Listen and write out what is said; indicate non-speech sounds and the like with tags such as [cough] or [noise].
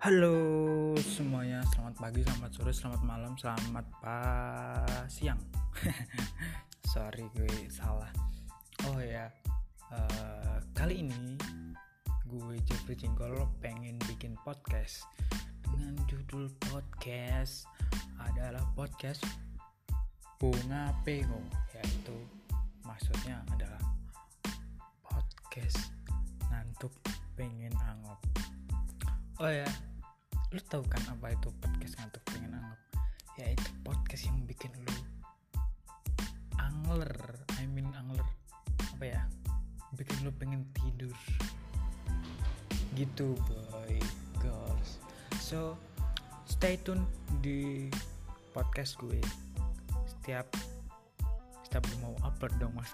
Halo semuanya, selamat pagi, selamat sore, selamat malam, selamat pas siang. [laughs] Sorry gue salah. Oh ya, uh, kali ini gue Jeffrey Cinggol pengen bikin podcast dengan judul podcast adalah podcast bunga pengo yaitu maksudnya adalah podcast ngantuk pengen angop oh ya lu tahu kan apa itu podcast ngantuk pengen anggap ya itu podcast yang bikin lu angler I mean angler. Apa ya? Bikin lu pengen tidur. Gitu boy girls. So stay tune di podcast gue. Setiap setiap mau upload dong mas